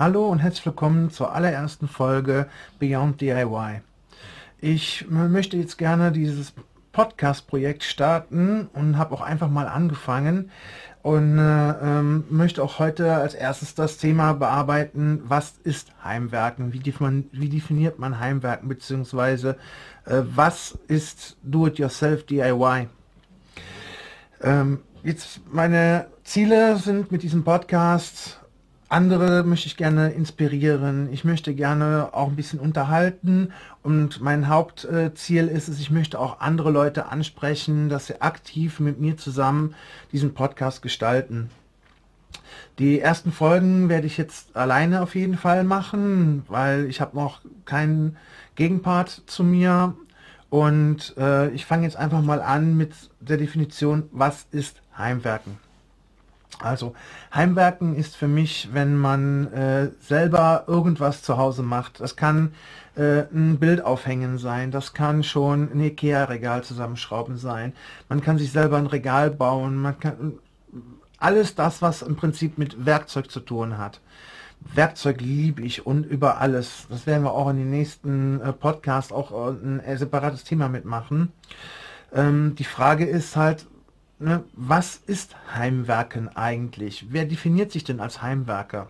Hallo und herzlich willkommen zur allerersten Folge Beyond DIY. Ich möchte jetzt gerne dieses Podcast-Projekt starten und habe auch einfach mal angefangen und äh, ähm, möchte auch heute als erstes das Thema bearbeiten, was ist Heimwerken, wie, defin wie definiert man Heimwerken, beziehungsweise äh, was ist Do-it-yourself DIY. Ähm, jetzt meine Ziele sind mit diesem Podcast andere möchte ich gerne inspirieren. Ich möchte gerne auch ein bisschen unterhalten. Und mein Hauptziel ist es, ich möchte auch andere Leute ansprechen, dass sie aktiv mit mir zusammen diesen Podcast gestalten. Die ersten Folgen werde ich jetzt alleine auf jeden Fall machen, weil ich habe noch keinen Gegenpart zu mir. Und äh, ich fange jetzt einfach mal an mit der Definition, was ist Heimwerken? Also Heimwerken ist für mich, wenn man äh, selber irgendwas zu Hause macht. Das kann äh, ein Bild aufhängen sein, das kann schon ein Ikea-Regal zusammenschrauben sein. Man kann sich selber ein Regal bauen, man kann alles das, was im Prinzip mit Werkzeug zu tun hat. Werkzeug liebe ich und über alles. Das werden wir auch in den nächsten äh, Podcast auch äh, ein äh, separates Thema mitmachen. Ähm, die Frage ist halt, ne, was ist Heimwerken eigentlich? Wer definiert sich denn als Heimwerker?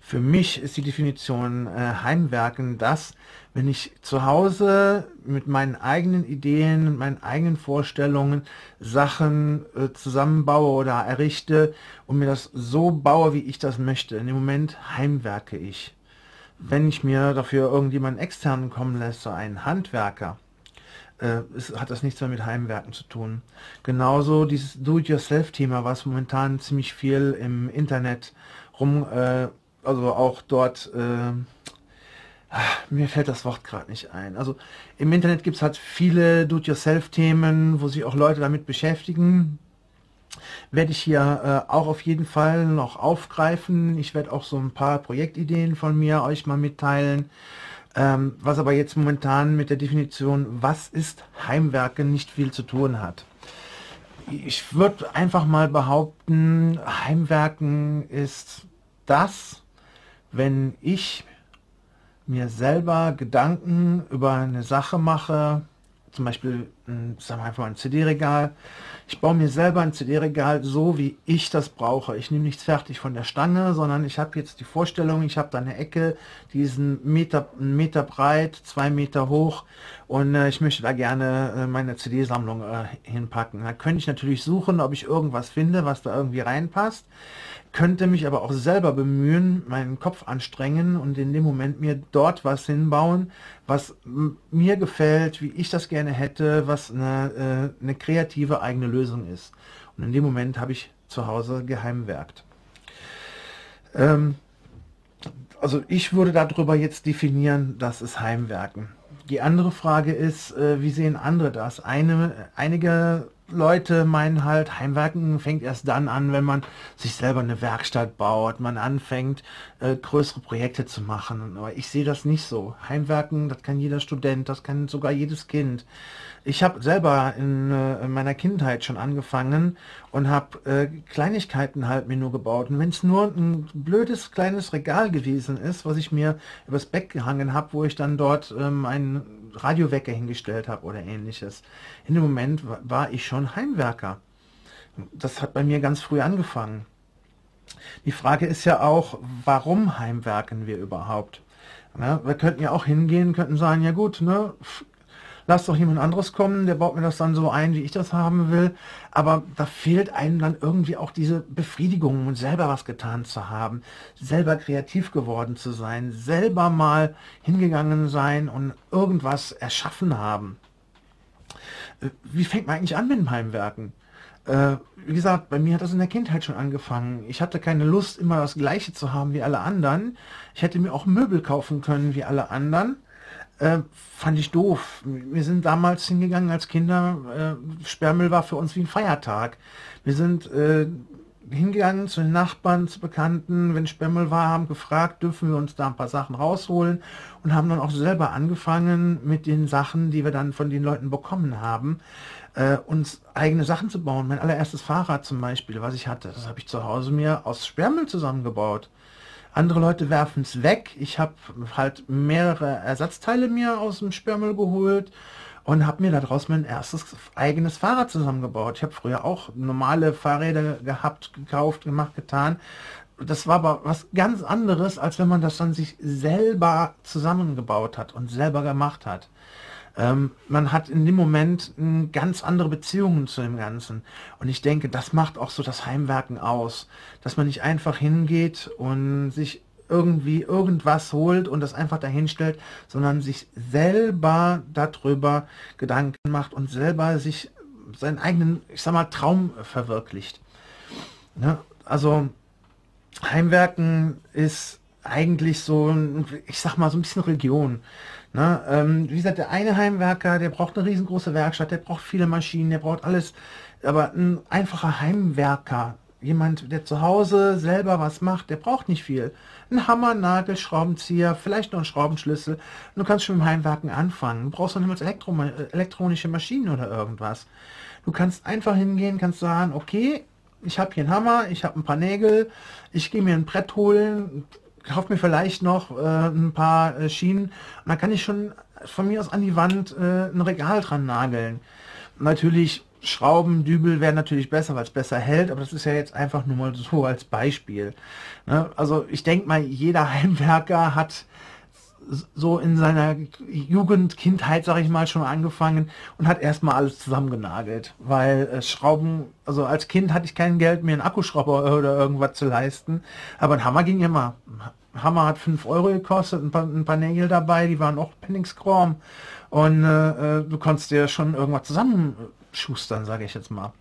Für mich ist die Definition äh, Heimwerken das, wenn ich zu Hause mit meinen eigenen Ideen, meinen eigenen Vorstellungen Sachen äh, zusammenbaue oder errichte und mir das so baue, wie ich das möchte. In dem Moment heimwerke ich. Wenn ich mir dafür irgendjemanden externen kommen lasse, einen Handwerker, äh, es hat das nichts mehr mit Heimwerken zu tun. Genauso dieses Do-it-yourself-Thema, was momentan ziemlich viel im Internet rum, äh, also auch dort, äh, mir fällt das Wort gerade nicht ein. Also im Internet gibt es halt viele Do-it-yourself-Themen, wo sich auch Leute damit beschäftigen. Werde ich hier äh, auch auf jeden Fall noch aufgreifen. Ich werde auch so ein paar Projektideen von mir euch mal mitteilen. Ähm, was aber jetzt momentan mit der Definition, was ist Heimwerken, nicht viel zu tun hat. Ich würde einfach mal behaupten, Heimwerken ist das, wenn ich mir selber Gedanken über eine Sache mache, zum Beispiel, sagen wir einfach mal ein CD-Regal. Ich baue mir selber ein CD-Regal so, wie ich das brauche. Ich nehme nichts fertig von der Stange, sondern ich habe jetzt die Vorstellung, ich habe da eine Ecke, die ist einen Meter, einen Meter breit, zwei Meter hoch und äh, ich möchte da gerne äh, meine CD-Sammlung äh, hinpacken. Da könnte ich natürlich suchen, ob ich irgendwas finde, was da irgendwie reinpasst könnte mich aber auch selber bemühen, meinen Kopf anstrengen und in dem Moment mir dort was hinbauen, was mir gefällt, wie ich das gerne hätte, was eine, äh, eine kreative eigene Lösung ist. Und in dem Moment habe ich zu Hause geheimwerkt. Ähm, also ich würde darüber jetzt definieren, das ist Heimwerken. Die andere Frage ist, äh, wie sehen andere das? Eine, einige Leute meinen halt, Heimwerken fängt erst dann an, wenn man sich selber eine Werkstatt baut, man anfängt, äh, größere Projekte zu machen. Aber ich sehe das nicht so. Heimwerken, das kann jeder Student, das kann sogar jedes Kind. Ich habe selber in, äh, in, meiner Kindheit schon angefangen und habe äh, Kleinigkeiten halt mir nur gebaut. Und wenn es nur ein blödes kleines Regal gewesen ist, was ich mir übers Bett gehangen habe, wo ich dann dort ähm, einen Radiowecker hingestellt habe oder ähnliches. In dem Moment war ich schon Heimwerker. Das hat bei mir ganz früh angefangen. Die Frage ist ja auch, warum heimwerken wir überhaupt? Ja, wir könnten ja auch hingehen, könnten sagen, ja gut, ne, lass doch jemand anderes kommen, der baut mir das dann so ein, wie ich das haben will. Aber da fehlt einem dann irgendwie auch diese Befriedigung und selber was getan zu haben, selber kreativ geworden zu sein, selber mal hingegangen sein und irgendwas erschaffen haben. Äh, wie fängt man eigentlich an mit dem Heimwerken? Äh, wie gesagt, bei mir hat das in der Kindheit schon angefangen. Ich hatte keine Lust, immer das Gleiche zu haben wie alle anderen. Ich hätte mir auch Möbel kaufen können wie alle anderen äh, fand ich doof. Wir sind damals hingegangen als Kinder, äh, Sperrmüll war für uns wie ein Feiertag. Wir sind äh, hingegangen zu den Nachbarn, zu Bekannten, wenn Sperrmüll war, haben gefragt, dürfen wir uns da ein paar Sachen rausholen und haben dann auch selber angefangen mit den Sachen, die wir dann von den Leuten bekommen haben, äh, uns eigene Sachen zu bauen. Mein allererstes Fahrrad zum Beispiel, was ich hatte, das habe ich zu Hause mir aus Sperrmüll zusammengebaut. Andere Leute werfen es weg. Ich habe halt mehrere Ersatzteile mir aus dem Sperrmüll geholt und habe mir daraus mein erstes eigenes Fahrrad zusammengebaut. Ich habe früher auch normale Fahrräder gehabt, gekauft, gemacht, getan. Das war aber was ganz anderes, als wenn man das dann sich selber zusammengebaut hat und selber gemacht hat. Ähm, man hat in dem Moment ganz andere Beziehungen zu dem Ganzen. Und ich denke, das macht auch so das Heimwerken aus, dass man nicht einfach hingeht und sich irgendwie irgendwas holt und das einfach dahinstellt, sondern sich selber darüber Gedanken macht und selber sich seinen eigenen, ich sag mal, Traum verwirklicht. Ne? Also Heimwerken ist eigentlich so, ich sag mal, so ein bisschen Religion. Ne? Ähm, wie gesagt, der eine Heimwerker, der braucht eine riesengroße Werkstatt, der braucht viele Maschinen, der braucht alles. Aber ein einfacher Heimwerker, jemand, der zu Hause selber was macht, der braucht nicht viel. Ein Hammer, Nagel, Schraubenzieher, vielleicht noch ein Schraubenschlüssel. Du kannst schon mit dem Heimwerken anfangen. Du brauchst noch niemals Elektro elektronische Maschinen oder irgendwas. Du kannst einfach hingehen, kannst sagen, okay, ich habe hier einen Hammer, ich habe ein paar Nägel, ich gehe mir ein Brett holen, kaufe mir vielleicht noch äh, ein paar äh, Schienen und dann kann ich schon von mir aus an die Wand äh, ein Regal dran nageln. Natürlich Schrauben, Dübel wären natürlich besser, weil es besser hält, aber das ist ja jetzt einfach nur mal so als Beispiel. Ne? Also ich denke mal, jeder Heimwerker hat so in seiner Jugend, Kindheit, sage ich mal, schon angefangen und hat erstmal alles zusammengenagelt, weil äh, Schrauben, also als Kind hatte ich kein Geld, mir einen Akkuschrauber oder irgendwas zu leisten, aber ein Hammer ging immer. Hammer hat 5 Euro gekostet, ein paar, ein paar Nägel dabei, die waren auch Penningschrom und äh, äh, du konntest dir schon irgendwas zusammenschustern, sage ich jetzt mal.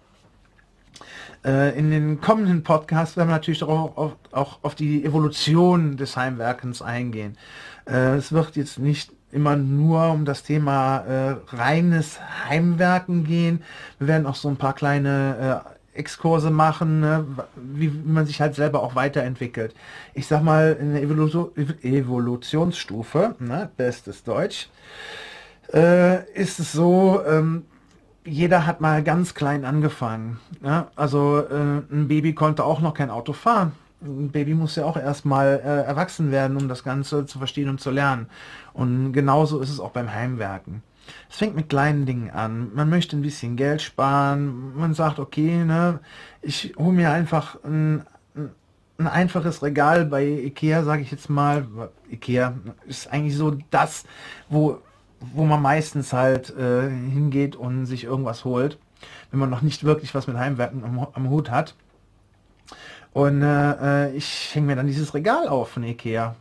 Äh, in den kommenden Podcasts werden wir natürlich auch auf, auch auf die Evolution des Heimwerkens eingehen. Äh, es wird jetzt nicht immer nur um das Thema äh, reines Heimwerken gehen. Wir werden auch so ein paar kleine äh, Exkurse machen, ne, wie, wie, man sich halt selber auch weiterentwickelt. Ich sag mal, in der Evolu Evolutionsstufe, ne, bestes Deutsch, äh, ist es so, ähm, jeder hat mal ganz klein angefangen. Ja? Also äh, ein Baby konnte auch noch kein Auto fahren. Ein Baby muss ja auch erstmal äh, erwachsen werden, um das Ganze zu verstehen und zu lernen. Und genauso ist es auch beim Heimwerken. Es fängt mit kleinen Dingen an. Man möchte ein bisschen Geld sparen. Man sagt, okay, ne, ich hole mir einfach ein, ein einfaches Regal bei Ikea, sage ich jetzt mal. Ikea ist eigentlich so das, wo wo man meistens halt äh, hingeht und sich irgendwas holt, wenn man noch nicht wirklich was mit Heimwerken am, am Hut hat. Und äh, äh ich hänge mir dann dieses Regal auf von Ikea.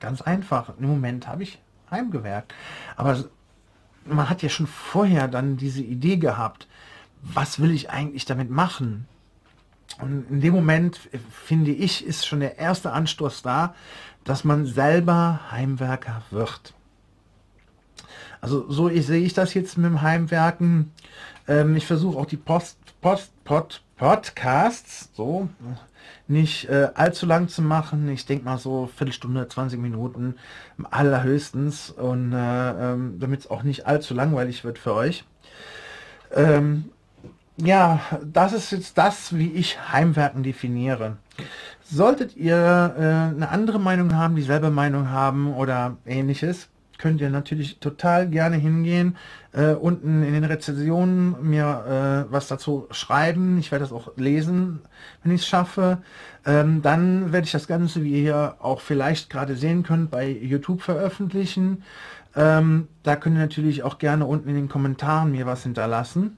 Ganz einfach. Im Moment habe ich Heimgewerkt. Aber man hat ja schon vorher dann diese Idee gehabt, was will ich eigentlich damit machen? Und in dem Moment, äh, finde ich, ist schon der erste Anstoß da, dass man selber Heimwerker wird. Also so ich, sehe ich das jetzt mit dem Heimwerken. Ähm, ich versuche auch die Post, Post, Pod, Podcasts so nicht äh, allzu lang zu machen. Ich denke mal so Viertelstunde, 20 Minuten allerhöchstens und äh, ähm, damit es auch nicht allzu langweilig wird für euch. Ähm, ja, das ist jetzt das, wie ich Heimwerken definiere. Solltet ihr äh, eine andere Meinung haben, dieselbe Meinung haben oder ähnliches, könnt ihr natürlich total gerne hingehen, äh, unten in den Rezensionen mir äh, was dazu schreiben. Ich werde das auch lesen, wenn ich es schaffe. Ähm, dann werde ich das Ganze, wie ihr auch vielleicht gerade sehen könnt, bei YouTube veröffentlichen. Ähm, da könnt ihr natürlich auch gerne unten in den Kommentaren mir was hinterlassen.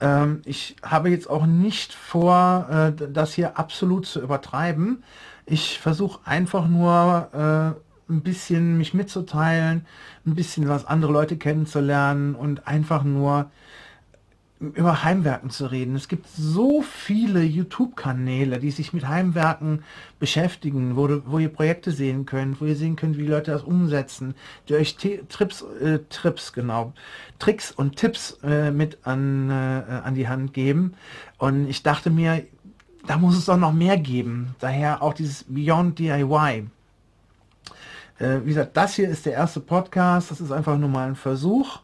Ähm, ich habe jetzt auch nicht vor, äh, das hier absolut zu übertreiben. Ich versuche einfach nur äh, ein bisschen mich mitzuteilen, ein bisschen was andere Leute kennenzulernen und einfach nur über Heimwerken zu reden. Es gibt so viele YouTube-Kanäle, die sich mit Heimwerken beschäftigen, wo, wo ihr Projekte sehen könnt, wo ihr sehen könnt, wie Leute das umsetzen, die euch Trips, äh, Trips, genau, Tricks und Tipps äh, mit an, äh, an die Hand geben. Und ich dachte mir, da muss es doch noch mehr geben. Daher auch dieses Beyond DIY. Äh, wie gesagt, das hier ist der erste Podcast. Das ist einfach nur mal ein Versuch.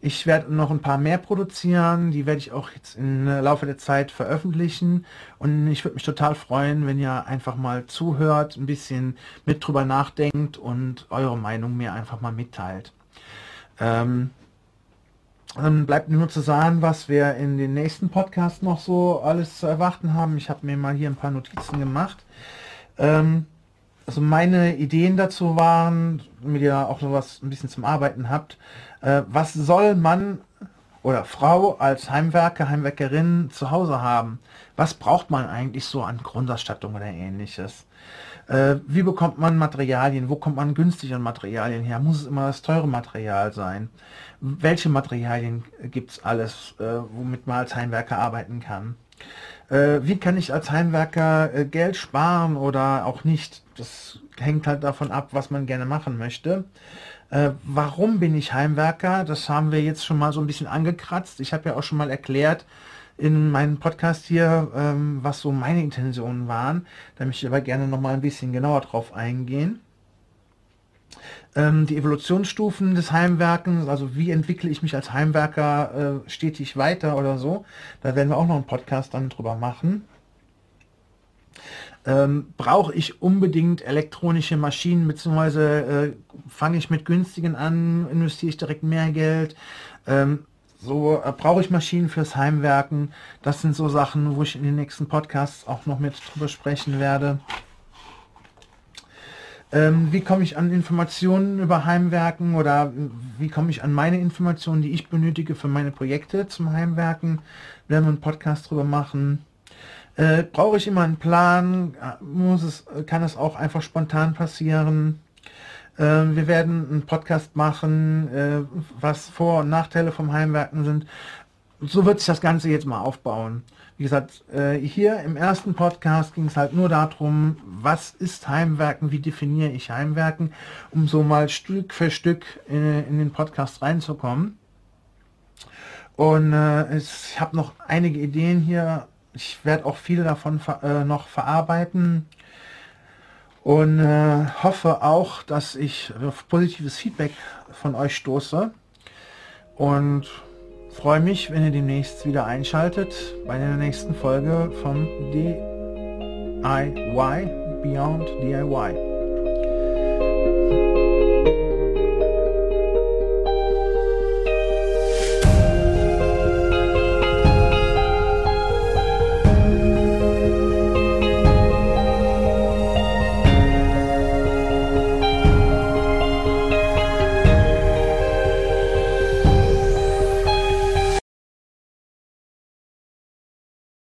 Ich werde noch ein paar mehr produzieren, die werde ich auch jetzt im Laufe der Zeit veröffentlichen und ich würde mich total freuen, wenn ihr einfach mal zuhört, ein bisschen mit drüber nachdenkt und eure Meinung mir einfach mal mitteilt. Ähm, dann bleibt nur zu sagen, was wir in den nächsten Podcasts noch so alles zu erwarten haben. Ich habe mir mal hier ein paar Notizen gemacht. Ähm, also meine Ideen dazu waren, damit ihr auch noch was ein bisschen zum Arbeiten habt, äh, was soll man oder Frau als Heimwerker, Heimwerkerin zu Hause haben? Was braucht man eigentlich so an Grundausstattung oder ähnliches? Äh, wie bekommt man Materialien? Wo kommt man günstig an Materialien her? Muss es immer das teure Material sein? Welche Materialien gibt es alles, äh, womit man als Heimwerker arbeiten kann? Äh, wie kann ich als Heimwerker äh, Geld sparen oder auch nicht? Das hängt halt davon ab, was man gerne machen möchte. Äh, warum bin ich Heimwerker? Das haben wir jetzt schon mal so ein bisschen angekratzt. Ich habe ja auch schon mal erklärt in meinem Podcast hier, ähm, was so meine Intentionen waren. Da möchte ich aber gerne noch mal ein bisschen genauer drauf eingehen. Ähm, die Evolutionsstufen des Heimwerkens, also wie entwickle ich mich als Heimwerker äh, stetig weiter oder so. Da werden wir auch noch einen Podcast dann drüber machen. Ähm, Brauche ich unbedingt elektronische Maschinen, beziehungsweise äh, fange ich mit günstigen an, investiere ich direkt mehr Geld. Ähm, so äh, brauche ich Maschinen fürs Heimwerken. Das sind so Sachen, wo ich in den nächsten Podcasts auch noch mit drüber sprechen werde. Ähm, wie komme ich an Informationen über Heimwerken oder wie komme ich an meine Informationen, die ich benötige für meine Projekte zum Heimwerken? Werden wir einen Podcast drüber machen. Äh, Brauche ich immer einen Plan? Muss es, kann es auch einfach spontan passieren? Äh, wir werden einen Podcast machen, äh, was Vor- und Nachteile vom Heimwerken sind. So wird sich das Ganze jetzt mal aufbauen. Wie gesagt, äh, hier im ersten Podcast ging es halt nur darum, was ist Heimwerken, wie definiere ich Heimwerken, um so mal Stück für Stück in, in den Podcast reinzukommen. Und äh, ich habe noch einige Ideen hier. Ich werde auch viele davon äh, noch verarbeiten und äh, hoffe auch, dass ich auf positives Feedback von euch stoße. Und freue mich, wenn ihr demnächst wieder einschaltet bei der nächsten Folge vom DIY Beyond DIY.